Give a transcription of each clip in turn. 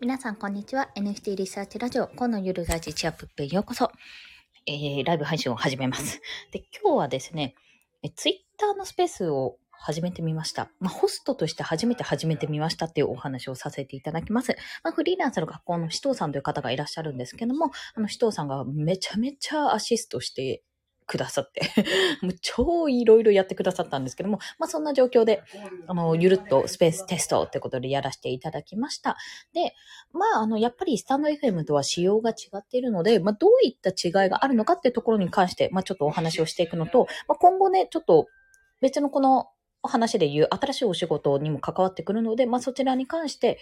皆さん、こんにちは。NFT リサーチラジオ、今のゆるラジチアップへようこそ。えー、ライブ配信を始めます。で、今日はですね、ツイッターのスペースを始めてみました。まあ、ホストとして初めて始めてみましたっていうお話をさせていただきます。まあ、フリーランスの学校の紫藤さんという方がいらっしゃるんですけども、あの紫藤さんがめちゃめちゃアシストしてくださって、もう超いろいろやってくださったんですけども、まあそんな状況で、あの、ゆるっとスペーステストってことでやらせていただきました。で、まああの、やっぱりスタンド FM とは仕様が違っているので、まあどういった違いがあるのかっていうところに関して、まあちょっとお話をしていくのと、まあ今後ね、ちょっと別のこのお話で言う新しいお仕事にも関わってくるので、まあそちらに関して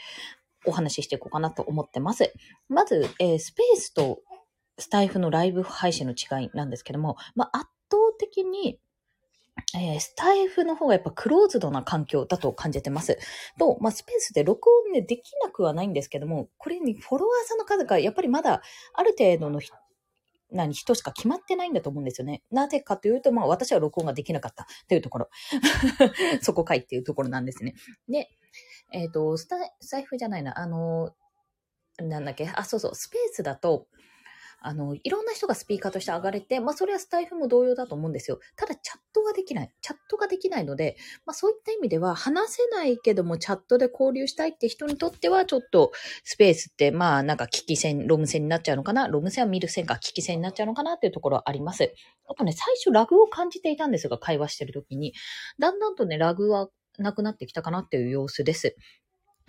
お話ししていこうかなと思ってます。まず、えースペースとスタイフのライブ配信の違いなんですけども、まあ、圧倒的に、えースタイフの方がやっぱクローズドな環境だと感じてます。と、まあ、スペースで録音ね、できなくはないんですけども、これにフォロワーさんの数がやっぱりまだある程度の何人しか決まってないんだと思うんですよね。なぜかというと、まあ私は録音ができなかったというところ。そこかいっていうところなんですね。で、えっ、と、スタイフじゃないな、あの、なんだっけ、あ、そうそう、スペースだと、あの、いろんな人がスピーカーとして上がれて、まあそれはスタイフも同様だと思うんですよ。ただチャットができない。チャットができないので、まあそういった意味では話せないけどもチャットで交流したいって人にとってはちょっとスペースってまあなんか危機戦、ロム線になっちゃうのかな？ロム線は見る線か危機線になっちゃうのかなっていうところはあります。あとね、最初ラグを感じていたんですが、会話してる時に。だんだんとね、ラグはなくなってきたかなっていう様子です。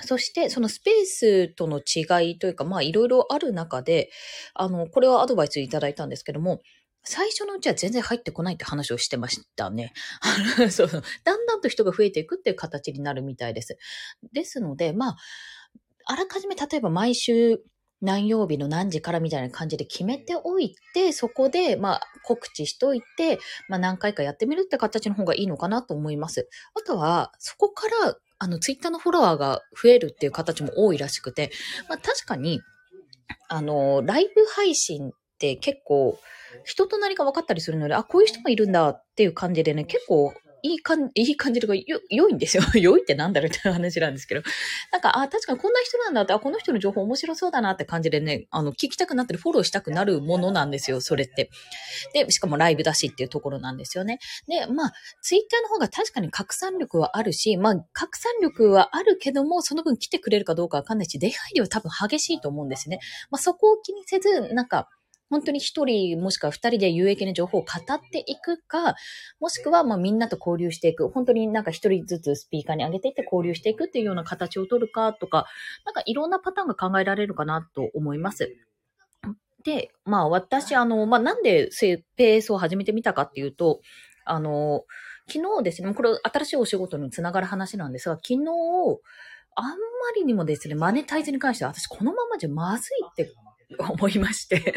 そして、そのスペースとの違いというか、まあいろいろある中で、あの、これはアドバイスいただいたんですけども、最初のうちは全然入ってこないって話をしてましたね。そ うそう。だんだんと人が増えていくっていう形になるみたいです。ですので、まあ、あらかじめ例えば毎週何曜日の何時からみたいな感じで決めておいて、そこで、まあ、告知しといて、まあ、何回かやってみるって形の方がいいのかなと思います。あとは、そこから、あの、ツイッターのフォロワーが増えるっていう形も多いらしくて、まあ、確かに、あの、ライブ配信って結構、人となりが分かったりするので、あ、こういう人もいるんだっていう感じでね、結構、いい感じ、いい感じとか、よ、良いんですよ。良いってなんだろうって話なんですけど。なんか、あ、確かにこんな人なんだって、あ、この人の情報面白そうだなって感じでね、あの、聞きたくなったり、フォローしたくなるものなんですよ、それって。で、しかもライブだしっていうところなんですよね。で、まあ、ツイッターの方が確かに拡散力はあるし、まあ、拡散力はあるけども、その分来てくれるかどうかわかんないし、出入りは多分激しいと思うんですね。まあ、そこを気にせず、なんか、本当に一人もしくは二人で有益な情報を語っていくか、もしくはまあみんなと交流していく。本当になんか一人ずつスピーカーに上げていって交流していくっていうような形を取るかとか、なんかいろんなパターンが考えられるかなと思います。で、まあ私、あの、まあなんでペースを始めてみたかっていうと、あの、昨日ですね、これ新しいお仕事につながる話なんですが、昨日、あんまりにもですね、マネタイズに関しては私このままじゃまずいって思いまして、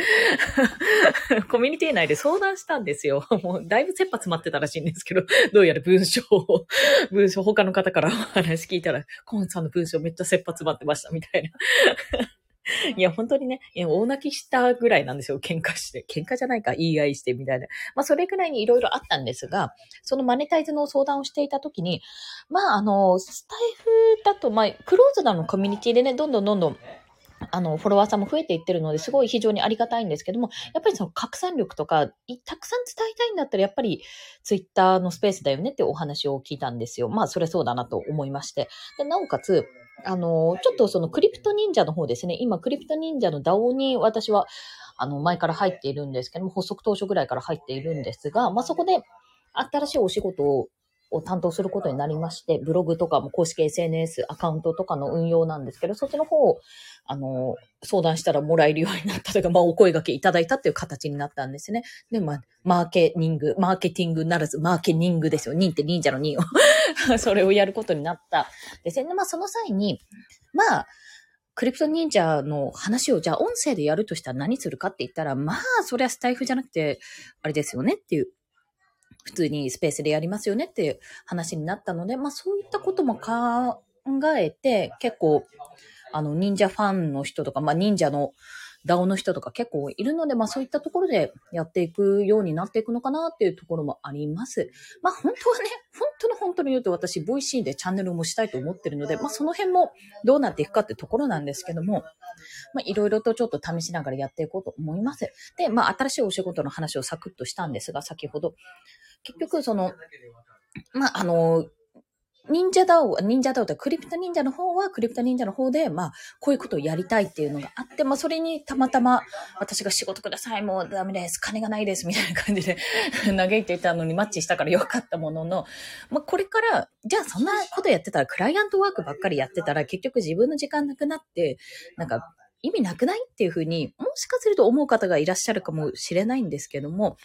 コミュニティ内で相談したんですよ。もうだいぶ切羽詰まってたらしいんですけど、どうやら文章を、文章他の方からお話聞いたら、コンさんの文章めっちゃ切羽詰まってましたみたいな。いや、本当にね、いや大泣きしたぐらいなんですよ。喧嘩して。喧嘩じゃないか、言い合いしてみたいな。まあ、それぐらいにいろいろあったんですが、そのマネタイズの相談をしていたときに、まあ、あの、スタイフだと、まあ、クローズなのコミュニティでね、どんどんどんどん、あの、フォロワーさんも増えていってるので、すごい非常にありがたいんですけども、やっぱりその拡散力とか、たくさん伝えたいんだったら、やっぱりツイッターのスペースだよねってお話を聞いたんですよ。まあ、それそうだなと思いまして。で、なおかつ、あの、ちょっとそのクリプト忍者の方ですね。今、クリプト忍者の DAO に私は、あの、前から入っているんですけども、発足当初ぐらいから入っているんですが、まあ、そこで新しいお仕事をを担当することになりまして、ブログとかも公式 SNS アカウントとかの運用なんですけど、そっちの方を、あの、相談したらもらえるようになったというか、まあ、お声掛けいただいたっていう形になったんですね。で、まあ、マーケニング、マーケティングならず、マーケニングですよ。忍って忍者の忍を。それをやることになった。ですね。まあ、その際に、まあ、クリプト忍者の話をじゃあ音声でやるとしたら何するかって言ったら、まあ、そりゃスタイフじゃなくて、あれですよねっていう。普通にスペースでやりますよねっていう話になったので、まあそういったことも考えて、結構、あの、忍者ファンの人とか、まあ忍者の DAO の人とか結構いるので、まあそういったところでやっていくようになっていくのかなっていうところもあります。まあ本当はね、本当の本当に言うと私、 Voicy でチャンネルもしたいと思ってるので、まあその辺もどうなっていくかってところなんですけども、まあいろいろとちょっと試しながらやっていこうと思います。で、まあ新しいお仕事の話をサクッとしたんですが、先ほど。結局その、まああの、忍者ダオ、忍者ダオってクリプト忍者の方は、クリプト忍者の方で、まあ、こういうことをやりたいっていうのがあって、まあ、それにたまたま、私が仕事ください、もうダメです、金がないです、みたいな感じで 嘆いていたのにマッチしたからよかったものの、まあ、これから、じゃあそんなことやってたら、クライアントワークばっかりやってたら、結局自分の時間なくなって、なんか、意味なくない？っていうふうに、もしかすると思う方がいらっしゃるかもしれないんですけども、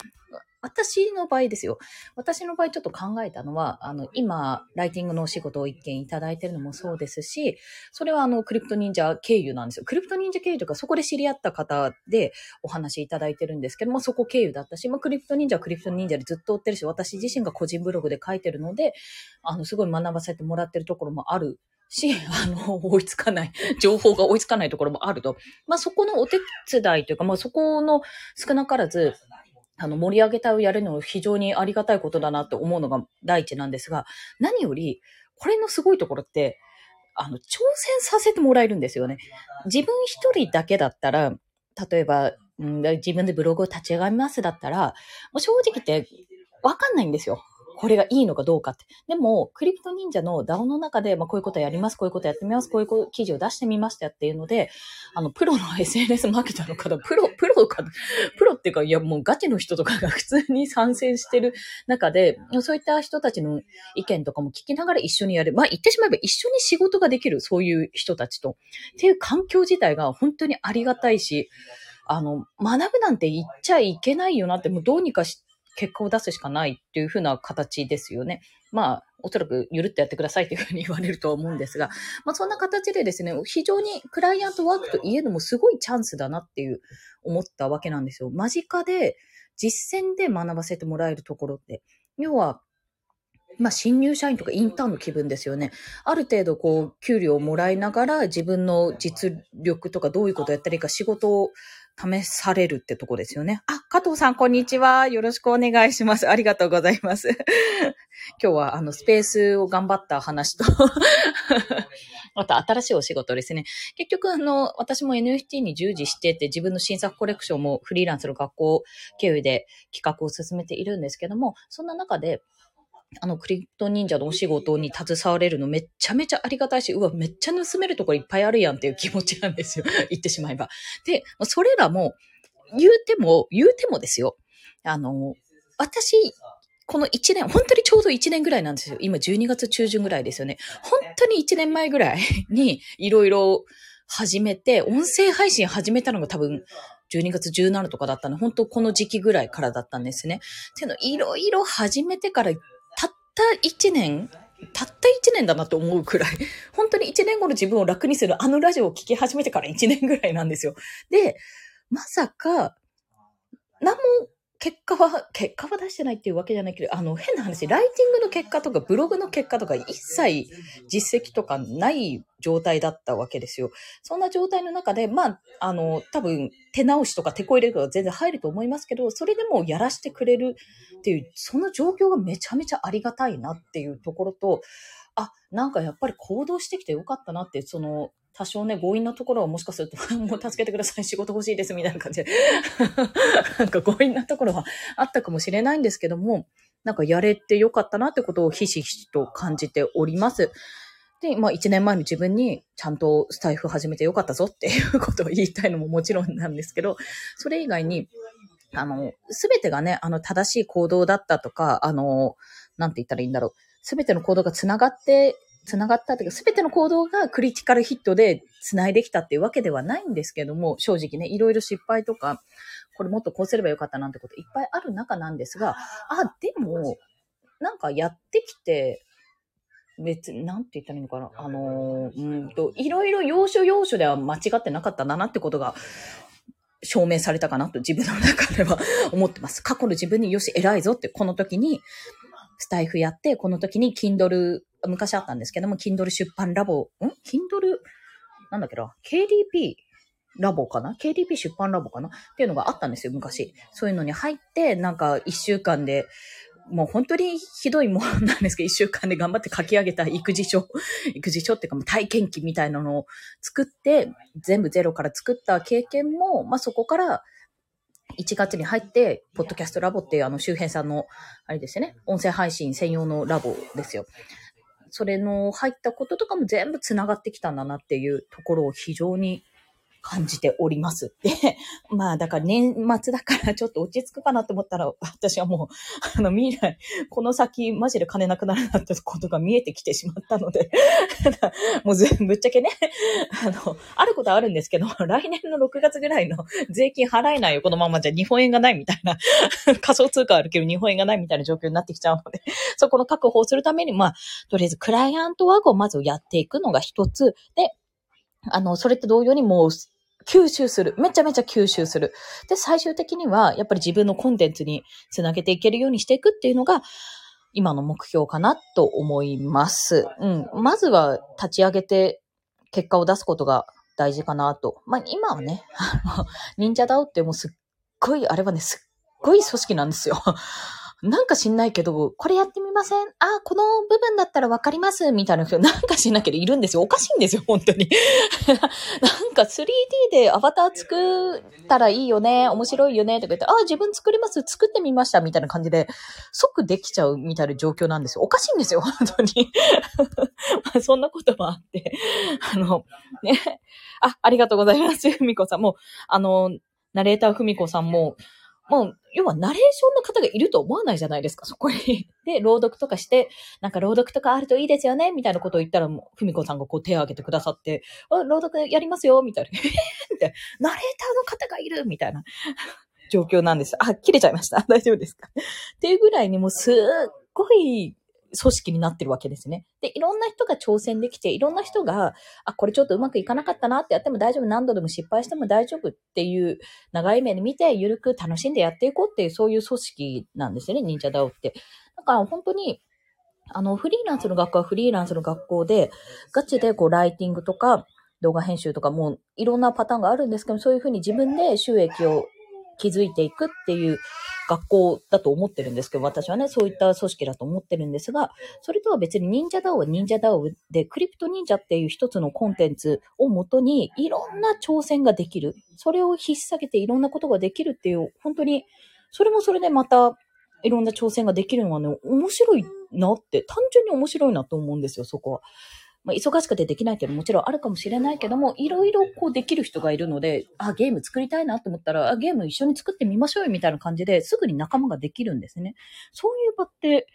私の場合ですよ。私の場合ちょっと考えたのは、あの、今、ライティングのお仕事を一件いただいてるのもそうですし、それはあの、クリプト忍者経由なんですよ。クリプト忍者経由とか、そこで知り合った方でお話いただいてるんですけども、そこ経由だったし、まあ、クリプト忍者はクリプト忍者でずっと追ってるし、私自身が個人ブログで書いてるので、あの、すごい学ばせてもらってるところもあるし、あの、追いつかない、情報が追いつかないところもあると。まあ、そこのお手伝いというか、まあ、そこの少なからず、あの、盛り上げたをやるの非常にありがたいことだなって思うのが第一なんですが、何より、これのすごいところって、あの、挑戦させてもらえるんですよね。自分一人だけだったら、例えば、うん、自分でブログを立ち上がりますだったら、もう正直言ってわかんないんですよ。これがいいのかどうかって。でも、クリプト忍者の DAO の中で、まあ、こういうことやります、こういうことやってみます、こういう記事を出してみましたっていうので、あの、プロの SNS マーケターの方、プロ、プロか、プロっていうか、いや、もうガチの人とかが普通に参戦してる中で、そういった人たちの意見とかも聞きながら一緒にやる。まあ、言ってしまえば一緒に仕事ができる、そういう人たちと。っていう環境自体が本当にありがたいし、あの、学ぶなんて言っちゃいけないよなって、もうどうにかし結果を出すしかないっていうふうな形ですよね。まあ、おそらくゆるっとやってくださいというふうに言われるとは思うんですが、まあそんな形でですね、非常にクライアントワークといえどもすごいチャンスだなっていう思ったわけなんですよ。間近で実践で学ばせてもらえるところって。要は、まあ、新入社員とかインターンの気分ですよね。ある程度、こう、給料をもらいながら、自分の実力とかどういうことをやったらいいか、仕事を試されるってとこですよね。あ、加藤さん、こんにちは。よろしくお願いします。ありがとうございます。今日は、あの、スペースを頑張った話と また新しいお仕事ですね。結局、あの、私も NFT に従事してて、自分の新作コレクションもフリーランスの学校経由で企画を進めているんですけども、そんな中で、あの、クリプト忍者のお仕事に携われるのめっちゃめちゃありがたいし、うわ、めっちゃ盗めるところいっぱいあるやんっていう気持ちなんですよ。言ってしまえば。で、それらも、言うても、言うてもですよ。あの、私、この1年、本当にちょうど1年ぐらいなんですよ。今12月中旬ぐらいですよね。本当に1年前ぐらいにいろいろ始めて、音声配信始めたのが多分12月17とかだったの、本当この時期ぐらいからだったんですね。っていうの、いろいろ始めてからた1年たった1年だなと思うくらい、本当に1年後の自分を楽にするあのラジオを聴き始めてから1年ぐらいなんですよ。で、まさか、何も結果は、結果は出してないっていうわけじゃないけど、あの、変な話、ライティングの結果とか、ブログの結果とか、一切実績とかない状態だったわけですよ。そんな状態の中で、まあ、あの、多分、手直しとか手こ入れとか全然入ると思いますけど、それでもやらせてくれるっていう、その状況がめちゃめちゃありがたいなっていうところと、あ、なんかやっぱり行動してきてよかったなって、その、多少ね、強引なところはもしかすると、もう助けてください、仕事欲しいです、みたいな感じで、なんか強引なところはあったかもしれないんですけども、なんかやれてよかったなってことをひしひしと感じております。で、まあ一年前の自分にちゃんとスタイフ始めてよかったぞっていうことを言いたいのももちろんなんですけど、それ以外に、あの、すべてがね、あの、正しい行動だったとか、あの、なんて言ったらいいんだろう。すべての行動が繋がって繋がったというか、すべての行動がクリティカルヒットで繋いできたっていうわけではないんですけども、正直ね、いろいろ失敗とか、これもっとこうすればよかったなんてこといっぱいある中なんですが、あ、でも、なんかやってきて、別に、なんて言ったらいいのかな。あのうんと、いろいろ要所要所では間違ってなかったんだなってことが、証明されたかなと自分の中では 思ってます。過去の自分によし、偉いぞって、この時に、スタイフやって、この時に Kindle 昔あったんですけども、Kindle 出版ラボ、ん ?Kindle、なんだっけな ?KDP ラボかな ?KDP 出版ラボかな？っていうのがあったんですよ、昔。そういうのに入って、なんか一週間で、もう本当にひどいもんなんですけど、一週間で頑張って書き上げた育児書、育児書っていうかもう体験記みたいなのを作って、全部ゼロから作った経験も、まあそこから1月に入って、ポッドキャストラボっていうあの周辺さんの、あれですよね、音声配信専用のラボですよ。それの入ったこととかも全部繋がってきたんだなっていうところを非常に感じております。で、まあだから年末だからちょっと落ち着くかなと思ったら、私はもう、あの未来、この先マジで金なくなるなってことが見えてきてしまったので、もう全ぶっちゃけね、あの、あることはあるんですけど、来年の6月ぐらいの税金払えないよ、このままじゃ日本円がないみたいな、仮想通貨あるけど日本円がないみたいな状況になってきちゃうので、そこの確保するために、まあ、とりあえずクライアントワークをまずやっていくのが一つで、あの、それと同様にもう、吸収する。めちゃめちゃ吸収する。で、最終的には、やっぱり自分のコンテンツにつなげていけるようにしていくっていうのが、今の目標かなと思います。うん。まずは立ち上げて結果を出すことが大事かなと。まあ、今はね、忍者ダオってもうすっごい、あれはね、すっごい組織なんですよ。なんか知んないけど、これやってみません？あ、この部分だったらわかりますみたいな人、なんか知んないけどいるんですよ。おかしいんですよ、本当に。なんか 3D でアバター作ったらいいよね、面白いよね、とか言って、あ、自分作ります、作ってみました、みたいな感じで、即できちゃうみたいな状況なんですよ。おかしいんですよ、本当に。まあ、そんなこともあって、あの、ね。あ、ありがとうございます、ふみこさん。もう、あの、ナレーターふみこさんも、もう、要はナレーションの方がいると思わないじゃないですか、そこに。で、朗読とかして、なんか朗読とかあるといいですよね、みたいなことを言ったら、もう、ふみこさんがこう手を挙げてくださって、あ、朗読やりますよ、みたいな。え、みたいな。ナレーターの方がいる、みたいな状況なんです。あ、切れちゃいました。大丈夫ですか？っていうぐらいにもうすっごい組織になってるわけですね。で、いろんな人が挑戦できて、いろんな人が、あ、これちょっとうまくいかなかったなってやっても大丈夫、何度でも失敗しても大丈夫っていう長い目で見て、ゆるく楽しんでやっていこうっていう、そういう組織なんですよね、忍者ダオって。だから本当に、あの、フリーランスの学校はフリーランスの学校で、ガチでこう、ライティングとか、動画編集とかもいろんなパターンがあるんですけど、そういうふうに自分で収益を築いていくっていう学校だと思ってるんですけど、私はね、そういった組織だと思ってるんですが、それとは別に忍者ダオは忍者ダオで、クリプト忍者っていう一つのコンテンツをもとに、いろんな挑戦ができる。それを引っ提げていろんなことができるっていう、本当に、それもそれでまた、いろんな挑戦ができるのはね、面白いなって、単純に面白いなと思うんですよ、そこは。まあ、忙しくてできないっていうのももちろんあるかもしれないけども、いろいろこうできる人がいるので、あ、ゲーム作りたいなと思ったら、あ、ゲーム一緒に作ってみましょうよみたいな感じですぐに仲間ができるんですね。そういう場って、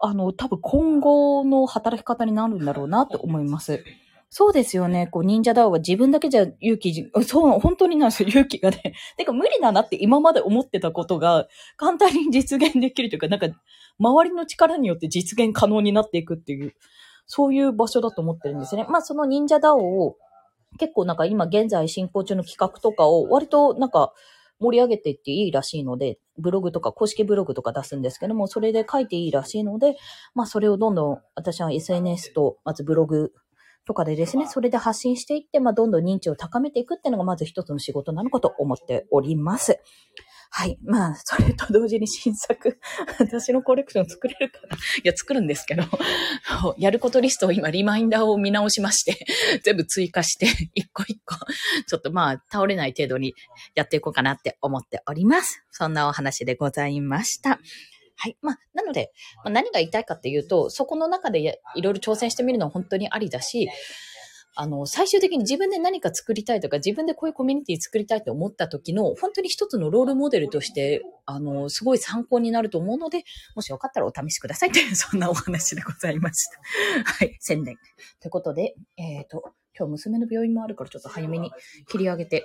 あの、多分今後の働き方になるんだろうなと思います。そうですよね。こう、忍者ダウは自分だけじゃ勇気、そう、本当になんですよ、勇気がね。てか、無理だなって今まで思ってたことが、簡単に実現できるというか、なんか、周りの力によって実現可能になっていくっていう、そういう場所だと思ってるんですね。まあその忍者ダオを結構なんか今現在進行中の企画とかを割となんか盛り上げていっていいらしいので、ブログとか公式ブログとか出すんですけども、それで書いていいらしいので、まあそれをどんどん私は SNS とまずブログとかでですね、それで発信していって、まあどんどん認知を高めていくっていうのがまず一つの仕事なのかと思っております。はい。まあ、それと同時に新作、私のコレクション作れるかないや、作るんですけど、やることリストを今、リマインダーを見直しまして、全部追加して、一個一個、ちょっとまあ、倒れない程度にやっていこうかなって思っております。そんなお話でございました。はい。まあ、なので、まあ、何が言いたいかっていうと、そこの中でいろいろ挑戦してみるのは本当にありだし、あの、最終的に自分で何か作りたいとか、自分でこういうコミュニティ作りたいと思った時の、本当に一つのロールモデルとして、あの、すごい参考になると思うので、もしよかったらお試しくださいという、そんなお話でございました。はい、宣伝。ということで、えっ、ー、と、今日娘の病院もあるからちょっと早めに切り上げて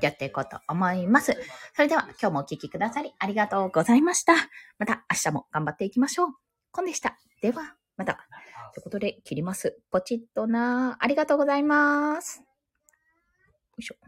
やっていこうと思います。それでは今日もお聴きくださりありがとうございました。また明日も頑張っていきましょう。コンでした。では、また。ということで、切ります。ポチッとなありがとうございます。よいしょ。